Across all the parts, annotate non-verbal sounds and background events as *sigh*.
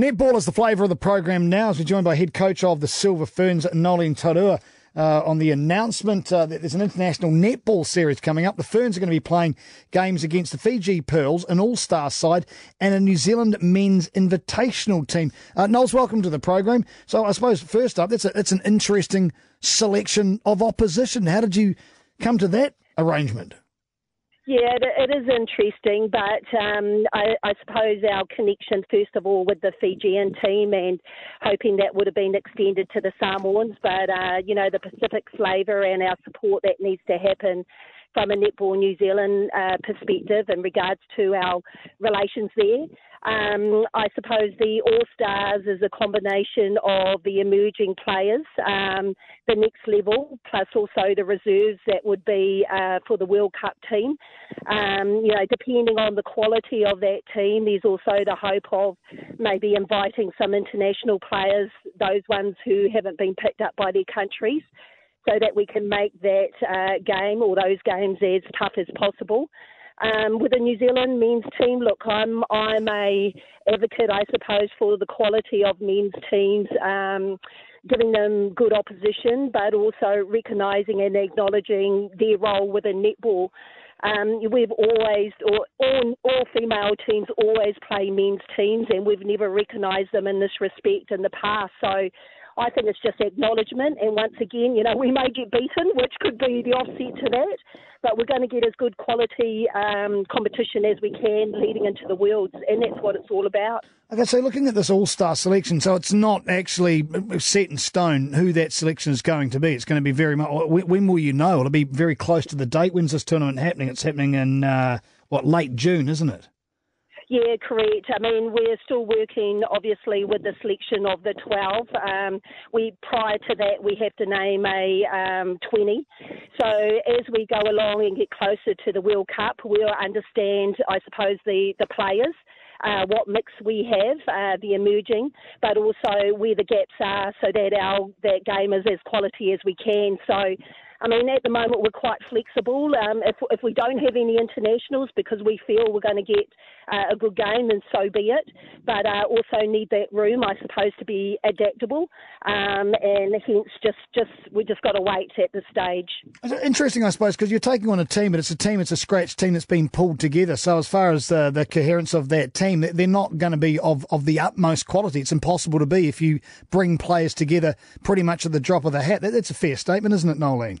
Netball is the flavour of the program now as we're joined by head coach of the Silver Ferns, Noeline Taurua. Uh, on the announcement uh, that there's an international netball series coming up. The Ferns are going to be playing games against the Fiji Pearls, an all star side, and a New Zealand men's invitational team. Uh, Knowles, welcome to the program. So, I suppose, first up, that's, a, that's an interesting selection of opposition. How did you come to that arrangement? Yeah, it is interesting, but um, I, I, suppose our connection, first of all, with the Fijian team and hoping that would have been extended to the Samoans, but, uh, you know, the Pacific flavour and our support that needs to happen from a Netball New Zealand uh, perspective in regards to our relations there. Um, I suppose the All Stars is a combination of the emerging players, um, the next level, plus also the reserves that would be uh, for the World Cup team. Um, you know, depending on the quality of that team, there's also the hope of maybe inviting some international players, those ones who haven't been picked up by their countries so that we can make that uh, game or those games as tough as possible. Um, with the New Zealand men's team, look, I'm I'm a advocate, I suppose, for the quality of men's teams, um, giving them good opposition, but also recognising and acknowledging their role within netball. Um, we've always, or all, all female teams always play men's teams, and we've never recognised them in this respect in the past. So I think it's just acknowledgement. And once again, you know, we may get beaten, which could be the offset to that, but we're going to get as good quality um, competition as we can leading into the Worlds, and that's what it's all about. Okay, so looking at this All Star selection, so it's not actually set in stone who that selection is going to be. It's going to be very much. When will you know? It'll be very close to the date. When's this tournament happening? It's happening in uh, what late June, isn't it? Yeah, correct. I mean, we're still working, obviously, with the selection of the 12. Um, we prior to that, we have to name a um, 20. So as we go along and get closer to the World Cup, we'll understand, I suppose, the the players. Uh, what mix we have, uh, the emerging, but also where the gaps are, so that our that game is as quality as we can. So I mean, at the moment, we're quite flexible. Um, if, if we don't have any internationals because we feel we're going to get uh, a good game, then so be it. But uh, also need that room, I suppose, to be adaptable. Um, and hence, just, just we just got to wait at this stage. Interesting, I suppose, because you're taking on a team, but it's a team, it's a scratch team that's been pulled together. So as far as uh, the coherence of that team, they're not going to be of, of the utmost quality. It's impossible to be if you bring players together pretty much at the drop of the hat. That, that's a fair statement, isn't it, Noeline?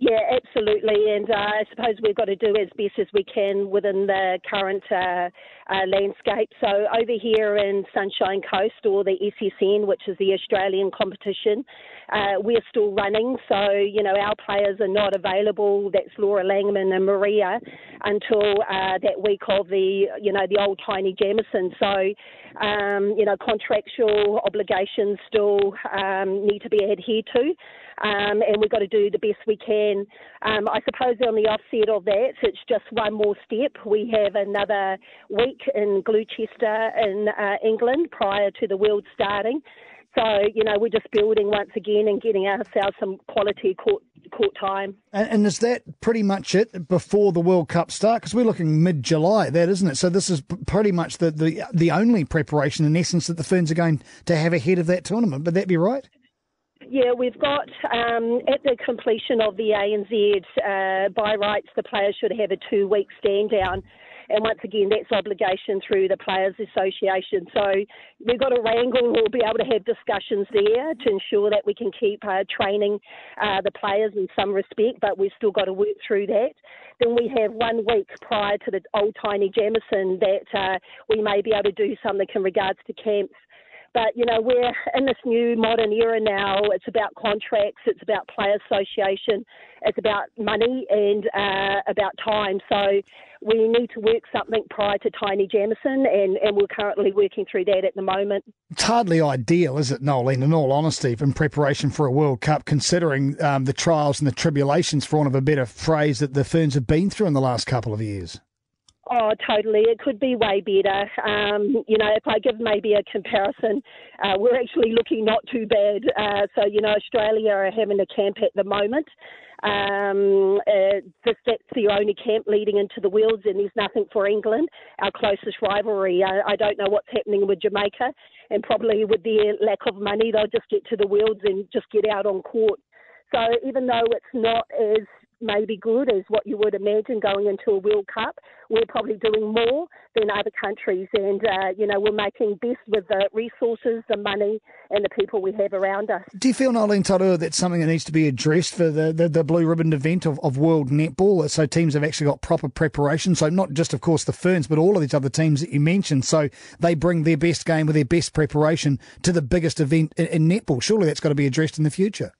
Yeah, absolutely. And uh, I suppose we've got to do as best as we can within the current uh, uh, landscape. So over here in Sunshine Coast, or the SSN, which is the Australian competition, uh, we're still running. So you know our players are not available. That's Laura Langman and Maria until uh, that week of the you know the old Taini Jamison. So um, you know contractual obligations still um, need to be adhered to um, and we've got to do the best we can. Um, I suppose on the offset of that, it's just one more step. We have another week in Gloucester in uh, England prior to the World starting. So, you know, we're just building once again and getting ourselves some quality court, court time. And, and is that pretty much it before the World Cup start? Because we're looking mid July, that isn't it? So this is pretty much the, the, the only preparation, in essence, that the Ferns are going to have ahead of that tournament. Would that be right? Yeah, we've got um, at the completion of the ANZ uh, by rights, the players should have a two week stand down. And once again, that's obligation through the Players Association. So we've got to wrangle, we'll be able to have discussions there to ensure that we can keep uh, training uh, the players in some respect, but we've still got to work through that. Then we have one week prior to the old Taini Jamison that uh, we may be able to do something in regards to camps but, you know, we're in this new modern era now. It's about contracts, it's about player association, it's about money and uh, about time. So we need to work something prior to Taini Jamison, and, and we're currently working through that at the moment. It's hardly ideal, is it, Noeline, in all honesty, in preparation for a World Cup, considering um, the trials and the tribulations, for want of a better phrase, that the Ferns have been through in the last couple of years? Oh, totally. It could be way better. Um, you know, if I give maybe a comparison, uh, we're actually looking not too bad. Uh, so, you know, Australia are having a camp at the moment. Um, uh, this, that's the only camp leading into the Worlds, and there's nothing for England, our closest rivalry. I, I don't know what's happening with Jamaica, and probably with their lack of money, they'll just get to the Worlds and just get out on court. So even though it's not as maybe good as what you would imagine going into a World Cup. We're probably doing more than other countries, and uh, you know we're making best with the resources, the money, and the people we have around us. Do you feel, Noeline Taurua, that's something that needs to be addressed for the, the, the blue ribbon event of, of World Netball? So teams have actually got proper preparation. So not just, of course, the Ferns, but all of these other teams that you mentioned. So they bring their best game with their best preparation to the biggest event in, in netball. Surely that's got to be addressed in the future.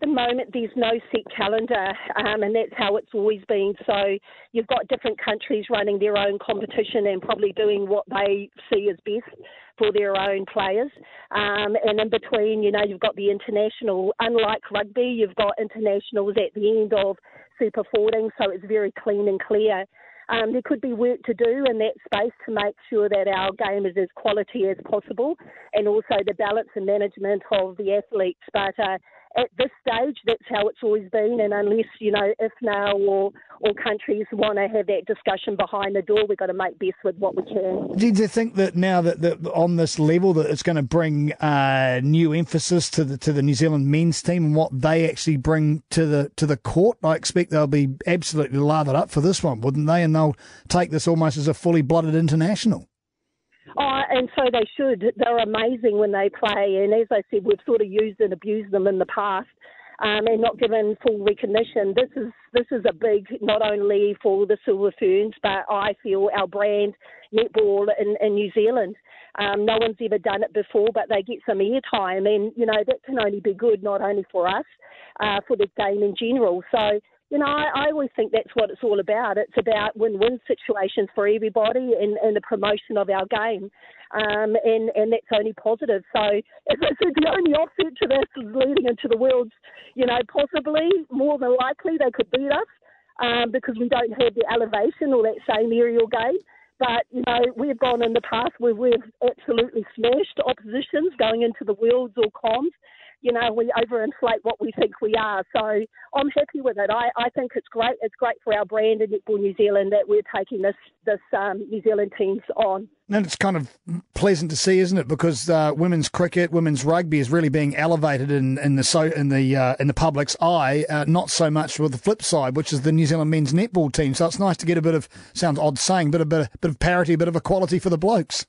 The moment there's no set calendar, um, and that's how it's always been. So you've got different countries running their own competition and probably doing what they see as best for their own players. Um, and in between, you know, you've got the international. Unlike rugby, you've got internationals at the end of Super 14, so it's very clean and clear. Um, there could be work to do in that space to make sure that our game is as quality as possible, and also the balance and management of the athletes. But uh, at this stage, that's how it's always been. And unless, you know, IFNA or, or countries want to have that discussion behind the door, we've got to make best with what we can. Do you think that now that, that on this level that it's going to bring uh, new emphasis to the to the New Zealand men's team and what they actually bring to the to the court? I expect they'll be absolutely lathered up for this one, wouldn't they? And they'll take this almost as a fully blooded international. And so they should. They're amazing when they play, and as I said, we've sort of used and abused them in the past, um, and not given full recognition. This is this is a big, not only for the Silver Ferns, but I feel our brand netball in, in New Zealand. Um, no one's ever done it before, but they get some airtime, and you know that can only be good, not only for us, uh, for the game in general. So you know, I, I, always think that's what it's all about. It's about win-win situations for everybody and, and the promotion of our game, um, and and that's only positive. So, *laughs* as I said, the only offset to this is leading into the world's, you know, possibly more than likely they could beat us um, because we don't have the elevation or that same aerial game. But you know, we've gone in the past where we've absolutely smashed oppositions going into the worlds or comms you know, we overinflate what we think we are. So I'm happy with it. I, I think it's great. It's great for our brand in Netball New Zealand that we're taking this this um, New Zealand teams on. And it's kind of pleasant to see, isn't it? Because uh, women's cricket, women's rugby is really being elevated in, in the so in the uh, in the public's eye. Uh, not so much with the flip side, which is the New Zealand men's netball team. So it's nice to get a bit of sounds odd saying, but a bit of, bit of parity, a bit of equality for the blokes.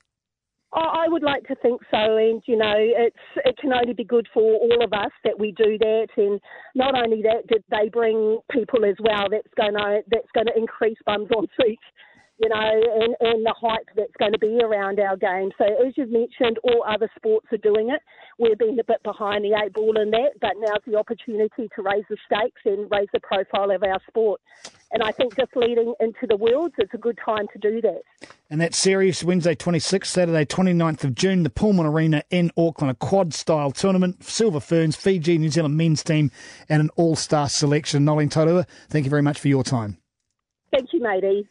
I would like to think so, and you know, it's it can only be good for all of us that we do that, and not only that, did they bring people as well. That's going to that's going to increase bums on seats you know, and, and the hype that's going to be around our game. So, as you've mentioned, all other sports are doing it. We're being a bit behind the eight ball in that, but now's the opportunity to raise the stakes and raise the profile of our sport. And I think just leading into the Worlds, it's a good time to do that. And that series, Wednesday 26th, Saturday 29th of June, the Pulman Arena in Auckland, a quad style tournament, Silver Ferns, Fiji, New Zealand men's team, and an all star selection. Noeline Taurua, thank you very much for your time. Thank you, matey.